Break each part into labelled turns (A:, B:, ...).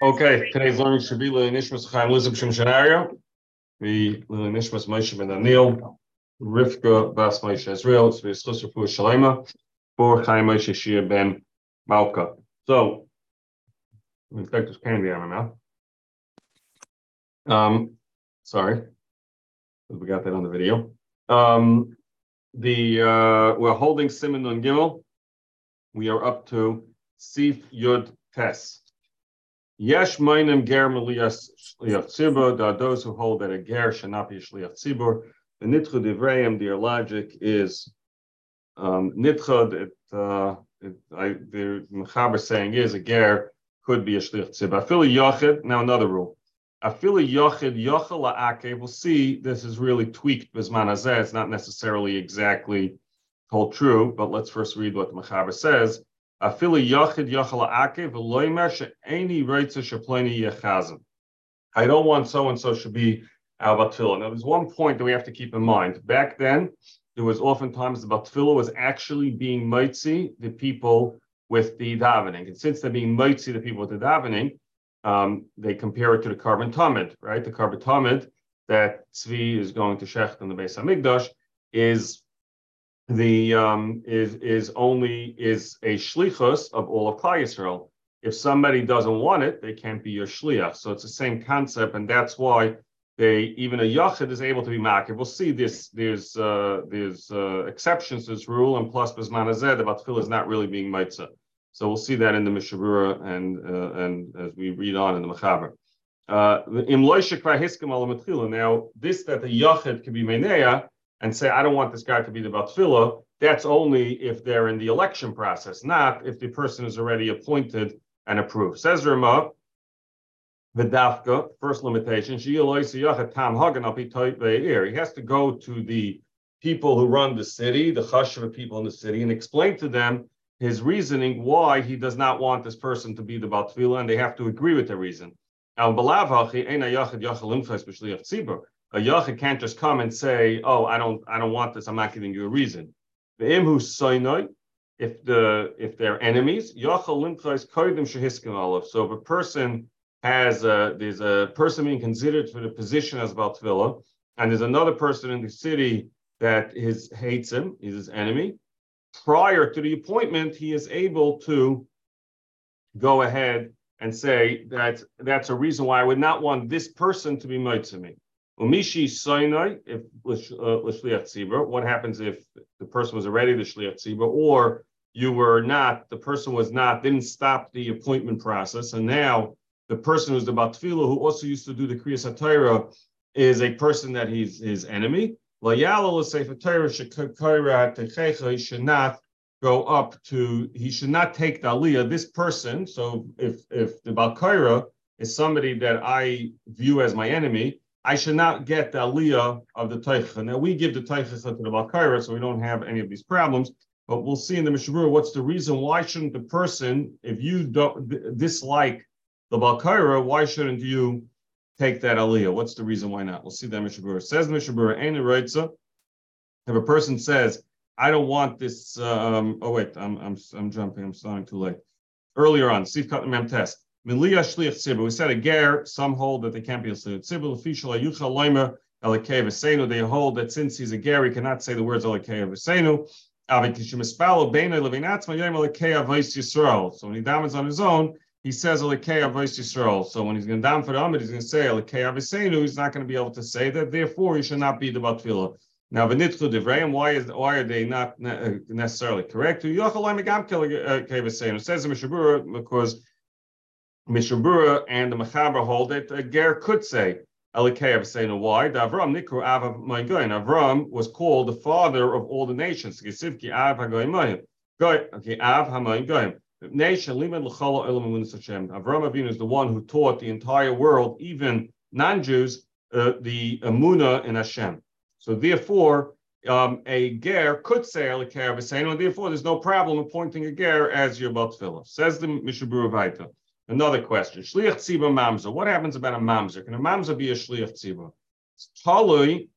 A: Okay, today's learning should be Lili Nishmas Chaim Lizim Shem Shanario, the Lili Nishmas Moshe Ben Anil, Rivka Bas Moshe Israel, it's the Schusser Fu Shalema, for Chaim Moshe Shia Ben Malka. So, in fact, there's candy on my mouth. Um, sorry, we got that on the video. Um, the uh, we're holding Siman on Gimel. We are up to Sif Yud Tes. Yesh Mainim Ger Meliyas Shliach Tzibur. There are those who hold that a Ger should not be Shliach Tzibur. The Nitchud Ivreim, their logic is um, Nitchud. It, uh, it, I, the Mechaber saying is a Ger could be a Shliach Tzibur. Afili Yochid. Now another rule. Afili Yochid Yochel La'akev. We'll see. This is really tweaked Bisman. It's not necessarily exactly told true, but let's first read what the Mechaber says. Afili yachid v'loimer she'eni shepleni yechazim. I don't want so and so should be al batfila. Now, there's one point that we have to keep in mind. Back then, there was oftentimes the batfila was actually being mitzi the people with the davening, and since they're being mitzi the people with the davening, um, they compare it to the korban tamid, right? The korban tamid that Tzvi is going to shecht in the Beis Hamikdash is the um, is is only is a shlichus of all of Klal Yisrael. If somebody doesn't want it, they can't be your shliach. So it's the same concept, and that's why they even a yachid is able to be makir. We'll see this. There's uh, there's uh, exceptions to this rule, and plus bisman hazeh, the batfil is not really being mitzvah. So we'll see that in the Mishnah Berurah and uh, and as we read on in the Mechaber. Uh, Imloishkamala Mathila. now, this that the yachid can be meneya and say, I don't want this guy to be the Batfila, that's only if they're in the election process, not if the person is already appointed and approved. Says Rama, Vidafka, first limitation, he has to go to the people who run the city, the chashiva people in the city, and explain to them his reasoning why he does not want this person to be the Batfila, and they have to agree with the reason. A yachid can't just come and say, "Oh, I don't, I don't want this. I'm not giving you a reason." The imhu soinoi, if the if they're enemies, yachal limchais koidim shehiskin olav. So if a person has a, there's a person being considered for the position as Baltvilla, and there's another person in the city that is hates him, is his enemy. Prior to the appointment, he is able to go ahead and say that that's a reason why I would not want this person to be made to me. Umishi Sinai, if uh, what happens if the person was already the Shliach Tzibur, or you were not, the person was not, didn't stop the appointment process, and now the person who's the Batfila, who also used to do the Kriyas HaTorah, is a person that he's his enemy. He should not go up to, he should not take the aliyah, this person. So if if the Balkaira is somebody that I view as my enemy, I should not get the aliyah of the teicha. Now we give the teicha to the balkaira, so we don't have any of these problems. But we'll see in the Mishnah Berurah what's the reason why shouldn't the person, if you don't dislike the balkaira, why shouldn't you take that aliyah? What's the reason why not? We'll see that Mishnah Berurah says Mishnah Berurah ain't a If a person says, I don't want this. Um, oh wait, I'm I'm I'm jumping. I'm starting too late. Earlier on, Sif Katan Mem test. We said a ger. Some hold that they can't be a shliach tzibur. They hold that since he's a ger, he cannot say the words elekei v'seinu. So when he damens on his own, he says Elekei. So when he's going to for the Amid, he's going to say Elekei. He's not going to be able to say that. Therefore, he should not be the Batfila. Now, why is why are they not necessarily correct? Uh, it says in because Mishnah Berurah and the Mechaber hold that a ger could say Elikei Avseinu. Why? The Avram Nikru Av Ma'igoyin. Avram was called the father of all the nations. Gesivki Av Hagoyim Okay, Av Hamayim Nation Liman L'Chala Elam Hashem. Avram Avinu is the one who taught the entire world, even non-Jews, uh, the Amuna in Hashem. So therefore, um, a ger could say Elikei Avseinu, and therefore there's no problem appointing a ger as your Batfilah. Says the Mishnah Berurah Vaita. Another question. Shliach tzibah mamzer. What happens about a mamzer? Can a mamzer be a shliach tzibah? Talui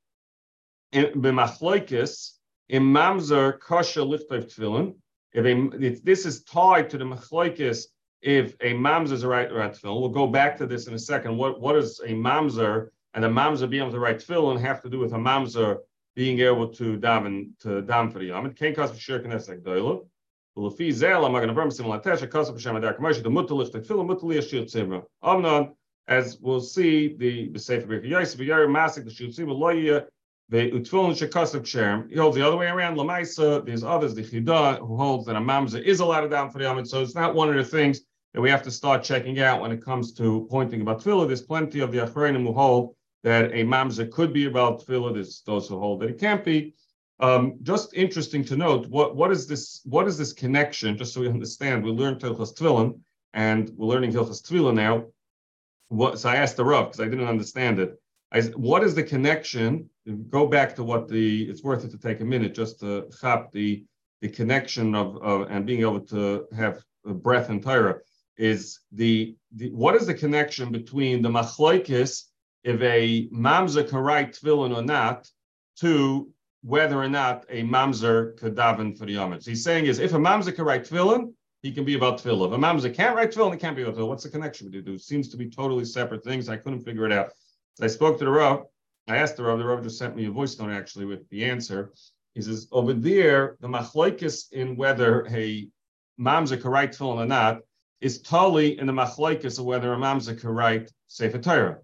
A: b'machloikis in mamzer kasha lichtov tefillin. If, this is tied to the machloikis if a mamzer is a right right tefillin. We'll go back to this in a second. What what is a mamzer and a mamzer being able to write tefillin have to do with a mamzer being able to daven to daven for the yom. It can't cause shir knesset doilo. As we'll see, the the sefer b'yir yosef b'yir masik the shir tzibra loya the utfilin shekasav sherm. He holds the other way around. Lamaisa, there's others, the chida, who holds that a mamzer is allowed daven for the yom. So it's not one of the things that we have to start checking out when it comes to pointing about tefillah. There's plenty of the achronim who hold that a mamzer could be about tefillah. There's those who hold that it can't be. Um, just interesting to note what what is this what is this connection? Just so we understand, we learned Hilchas Tefillin, and we're learning Hilchas Tefillah now. What, so I asked the Rav because I didn't understand it. I, what is the connection? Go back to what the. It's worth it to take a minute just to chap the the connection of, of and being able to have breath and Torah is the, the what is the connection between the machlokes if a mamzer write tefillin or not to whether or not a mamzer could daven for the yomim. So he's saying is if a mamzer can write tefillin, he can be about tefillah. If a mamzer can't write tefillin, he can't be about tefillah. What's the connection between the two? Seems to be totally separate things. I couldn't figure it out. So I spoke to the Rav. I asked the Rav. The Rav just sent me a voice note actually with the answer. He says over there the machlokes in whether a mamzer can write tefillin or not is totally in the machlokes of whether a mamzer can write Sefer Torah.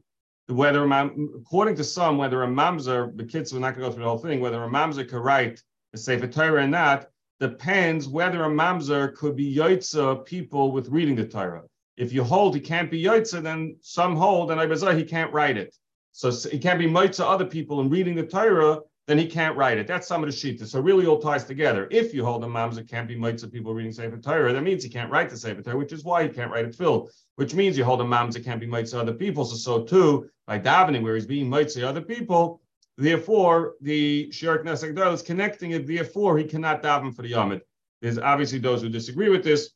A: Whether according to some, whether a mamzer, the kids are not going to go through the whole thing, whether a mamzer can write a Sefer Torah or not, depends whether a mamzer could be yotza people with reading the Torah. If you hold he can't be yotza, then some hold, and I he can't write it. So he can't be mitzvah other people in reading the Torah then he can't write it. That's some of the shita. So really all ties together. If you hold the mams, it can't be mitzvah people reading Sefer Torah. That means he can't write the Sefer Torah, which is why he can't write it filled. Which means you hold mams, it can't be mitzvah other people. So so too by davening, where he's being mitzvah other people. Therefore, the Shirak Nesek is connecting it. Therefore, he cannot daven for the Yomid. There's obviously those who disagree with this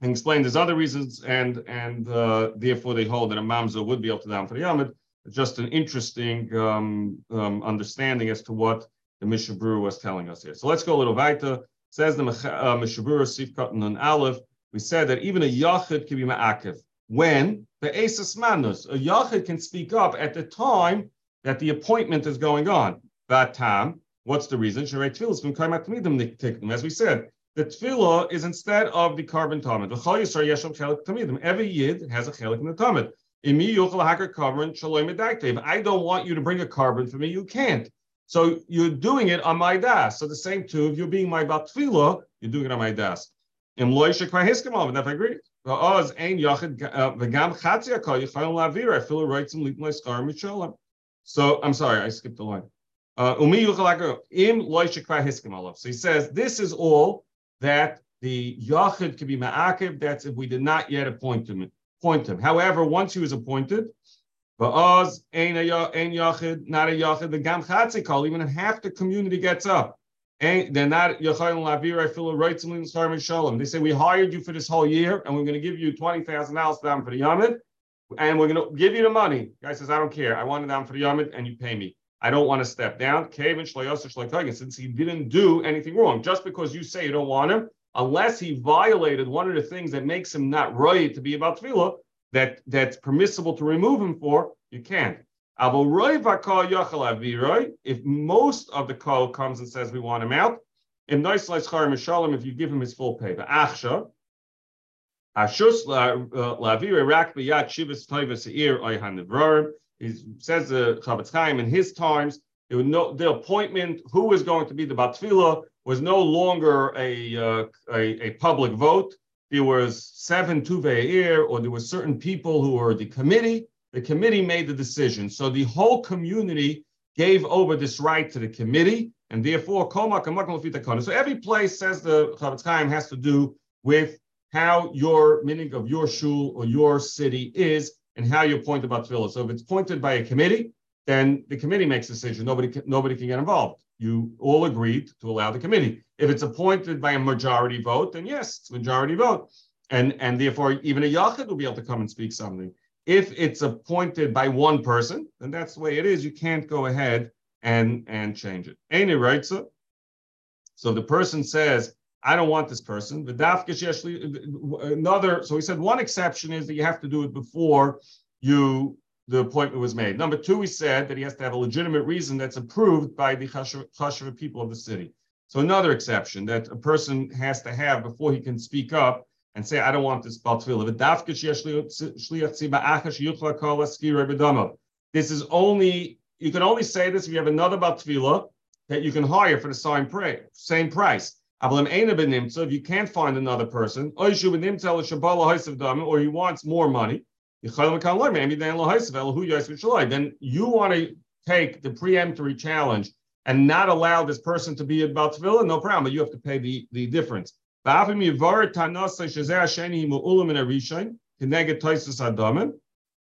A: and explain there's other reasons, and and uh, therefore they hold that a mamza would be able to daven for the Yomid just an interesting um, um, understanding as to what the Mishnah was telling us here. So let's go a little weiter. Says the uh, Mishnah Berurah Sif Katan Aleph. We said that even a yachid can be ma'akiv when the Asas Manus, a yachid can speak up at the time that the appointment is going on. That time, what's the reason? As we said, the tefillah is instead of the korban tamid. Every yid has a chelik in the tamid. If I don't want you to bring a korban for me, you can't. So you're doing it on my das. So the same too, if you're being my batfila, you're doing it on my kwahiskamav, and if I agree. Uh, right. So I'm sorry, I skipped the line. Uh, Umi. So he says this is all that the yachid could be ma'akiv. That's if we did not yet appoint him appoint him. However, once he was appointed, Ba'az ain't yachid, not a yachid, the gam call, even half the community gets up. And they're not Yachayim Lavir, I feel right to Shalom. They say, We hired you for this whole year, and we're going to give you $20,000 down for the Yamid, and we're going to give you the money. Guy says, I don't care. I want it down for the Yamid, and you pay me. I don't want to step down. Since he didn't do anything wrong, just because you say you don't want him, unless he violated one of the things that makes him not right to be about tefillah, that, that's permissible to remove him for, you can't. If most of the call comes and says we want him out, if you give him his full pay. Uh, Oihan He says the Chofetz Chaim in his times, it would know the appointment who is going to be the batfila was no longer a, uh, a, a, public vote. There was seven tuve'ir, or there were certain people who were the committee. The committee made the decision. So the whole community gave over this right to the committee, and therefore, so every place, says the Chofetz Chaim, has to do with how your meaning of your shul or your city is and how you point about tefillah. So if it's pointed by a committee, then the committee makes a decision. Nobody can, nobody can get involved you all agreed to allow the committee. If it's appointed by a majority vote, then yes, it's majority vote. And, and therefore, even a yachid will be able to come and speak something. If it's appointed by one person, then that's the way it is. You can't go ahead and, and change it. Any right, so? So the person says, I don't want this person. Another, so he said one exception is that you have to do it before you the appointment was made. Number two, he said that he has to have a legitimate reason that's approved by the chashuv people of the city. So another exception that a person has to have before he can speak up and say, I don't want this Baltfila. This is only, you can only say this if you have another Baltfila that you can hire for the same price. Same price. If you can't find another person, or he wants more money, then you want to take the preemptory challenge and not allow this person to be about tefillah, no problem, but you have to pay the, the difference.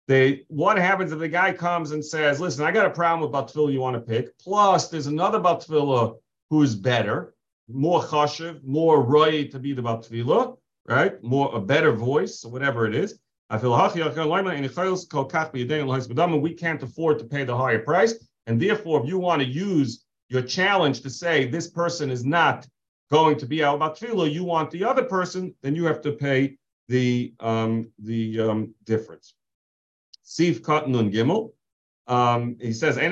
A: They, what happens if the guy comes and says, listen, I got a problem with Batfil you want to pick. Plus, there's another Batfila who's better, more chashiv, more right to be the Batfila, right? More a better voice, or whatever it is. We can't afford to pay the higher price. And therefore, if you want to use your challenge to say this person is not going to be al batfila, you want the other person, then you have to pay the um, the um, difference. Sif Nun Gimel. Um, he says, So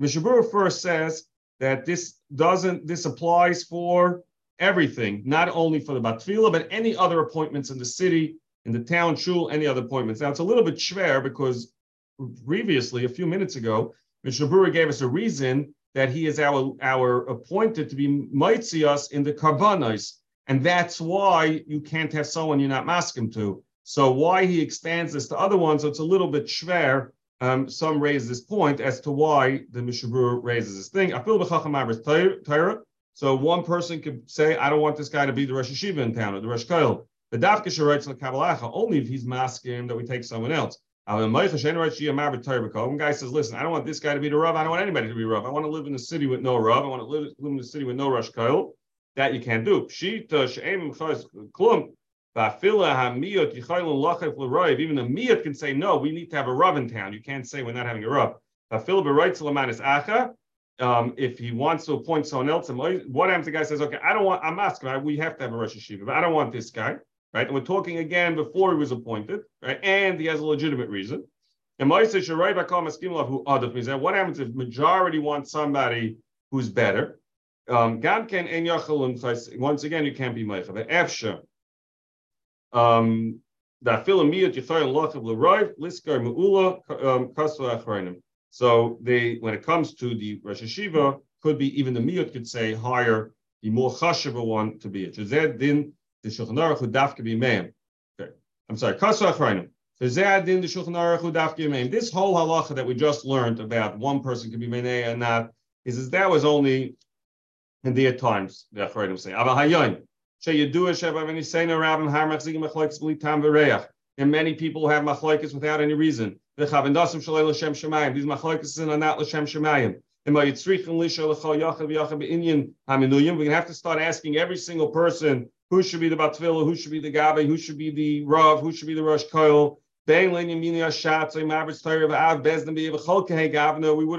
A: Mishabur first says that this doesn't this applies for everything, not only for the Batfila, but any other appointments in the city, in the town shul, any other appointments. Now it's a little bit schwer because previously, a few minutes ago, Mishnah gave us a reason that he is our, our appointed to be Maitzias in the Karbanos. And that's why you can't have someone you're not masking to. So why he expands this to other ones, so it's a little bit schwer. Um, some raise this point as to why the Mishabur raises this thing. I feel the Torah. So one person could say, I don't want this guy to be the Rosh Hashiva in town or the Rosh Koil. The Dafka writes the Kabbalah only if he's masking that we take someone else. One guy says, listen, I don't want this guy to be the Rav. I don't want anybody to be Rav. I want to live in a city with no Rav. I want to live, live in a city with no Rosh Koil. That you can't do. Even the Miyot can say, no, we need to have a Rav in town. You can't say we're not having a Rav. Um, if he wants to appoint someone else, and what happens? The guy says, "Okay, I don't want. I'm asking. We have to have a Rosh Hashiva, but I don't want this guy." right? And we're talking again before he was appointed, right? And he has a legitimate reason. And what happens if majority wants somebody who's better? Um, once again, you can't be meicha. But efsha, um, so they, when it comes to the Rosh Hashiva, could be even the miyut could say hire the more chashiva one to be it. Din the Shulchan Aruch who dafke b'meim. Okay, I'm sorry. Kasu achrayim. Fezadin the Shulchan Aruch. This whole halacha that we just learned about one person can be menei and not is is that was only in the times the achrayim say. Aval hayoyin. Sheyedu Hashem aveni seina rabim har machzigim machlokes b'li tam v'reach. And many people have machlokes without any reason. These machlokes are not l'shem shemayim. We're going to have to start asking every single person who should be the Batfila, who should be the Gabi, who should be the Rav, who should be the Rosh Koil. We would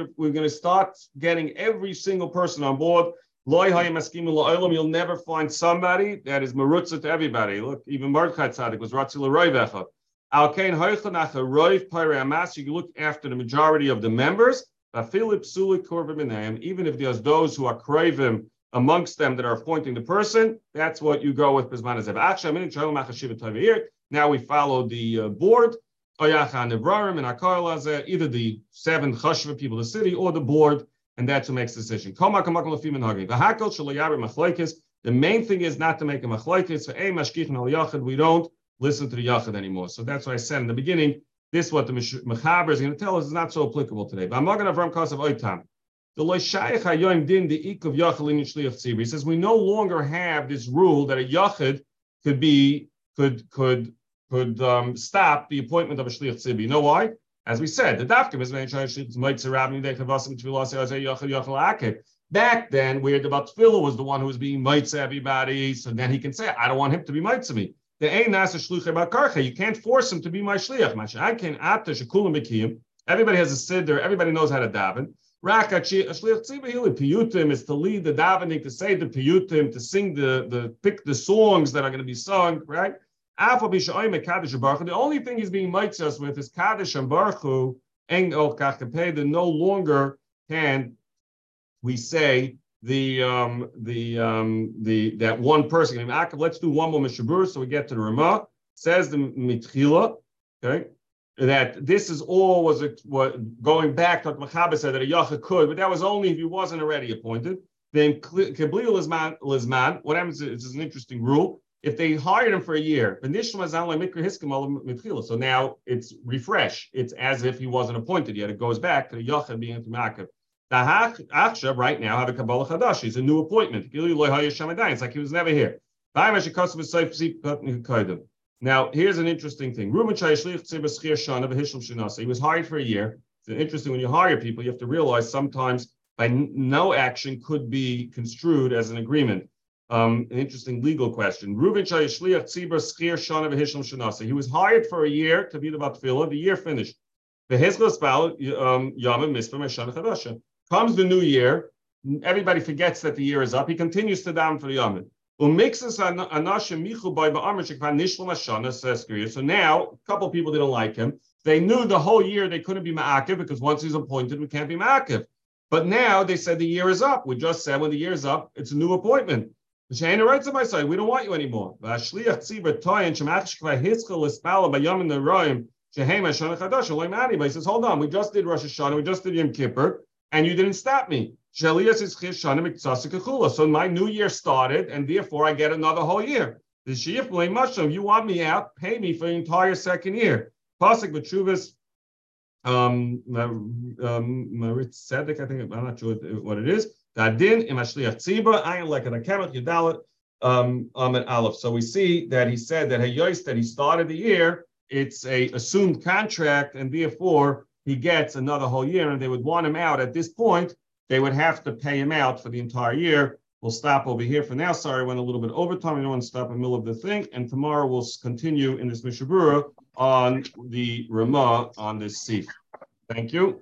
A: have, we're going to start getting every single person on board. You'll never find somebody that is marutza to everybody. Look, even Mordechai Tzadik was ratzil roivecha. Al kain hoichanach roiv amas. You look after the majority of the members. Even if there's those who are craving amongst them that are appointing the person, that's what you go with Bisman Now we follow the uh, board, either the seven chashva people of the city or the board, and that's who makes the decision. The main thing is not to make a machlaikis. We don't listen to the yachid anymore. So that's why I said in the beginning, this what the mechaber is going to tell us is not so applicable today. But I'm not going to of. The the of he says we no longer have this rule that a Yachid could be, could, could, could um, stop the appointment of a Shliach Tzibri. You know why? As we said, the Dafkim is Back then, where the Batfila was the one who was being mitzvah everybody, so then he can say, I don't want him to be mitzvah me. The ein nasa shluche You can't force him to be my shliach. I can Everybody has a siddur. Everybody knows how to daven. Piyutim is to lead the davening, to say the piyutim, to sing the, the pick the songs that are going to be sung, right? The only thing he's being mitzvahs with is Kaddish and Baruch That no longer can we say the um, the um, the that one person. Let's do one more mishabur so we get to the Rama. Says the mitchila, okay, that this is all was a, what, going back to what said that a yacha could, but that was only if he wasn't already appointed. Then Lizman, Lizman, what happens is an interesting rule. If they hired him for a year, so now it's refresh. It's as if he wasn't appointed yet. It goes back to the Yachad being to Makav. The Achshav right now have a Kabbalah Chadash. He's a new appointment. It's like he was never here. Now, here's an interesting thing. He was hired for a year. It's interesting when you hire people, you have to realize sometimes by no action could be construed as an agreement. Um, an interesting legal question. He was hired for a year to be the Batfila. The year finished. Um, Comes the new year. Everybody forgets that the year is up. He continues to down for the Yamim. So now a couple people didn't like him. They knew the whole year they couldn't be ma'akiv because once he's appointed, we can't be ma'akiv. But now they said the year is up. We just said when the year is up, it's a new appointment. Shana writes on my side, we don't want you anymore. He says, hold on, we just did Rosh Hashanah, we just did Yom Kippur, and you didn't stop me. So my new year started, and therefore I get another whole year. The Shif Mushroom, you want me out, pay me for the entire second year. Pasuk B'Chuvas, um, um, Maritz Tzedek, I think, I'm not sure what it is. Gadin imashliach tzibra, ayin like an yudalit, um, Ahmed Aleph. So we see that he said that Hayois, that he started the year, it's a assumed contract, and therefore he gets another whole year, and they would want him out at this point they would have to pay him out for the entire year. We'll stop over here for now. Sorry, I went a little bit over time. I don't want to stop in the middle of the thing. And tomorrow we'll continue in this Mishnah Berurah on the Rama on this Sif. Thank you.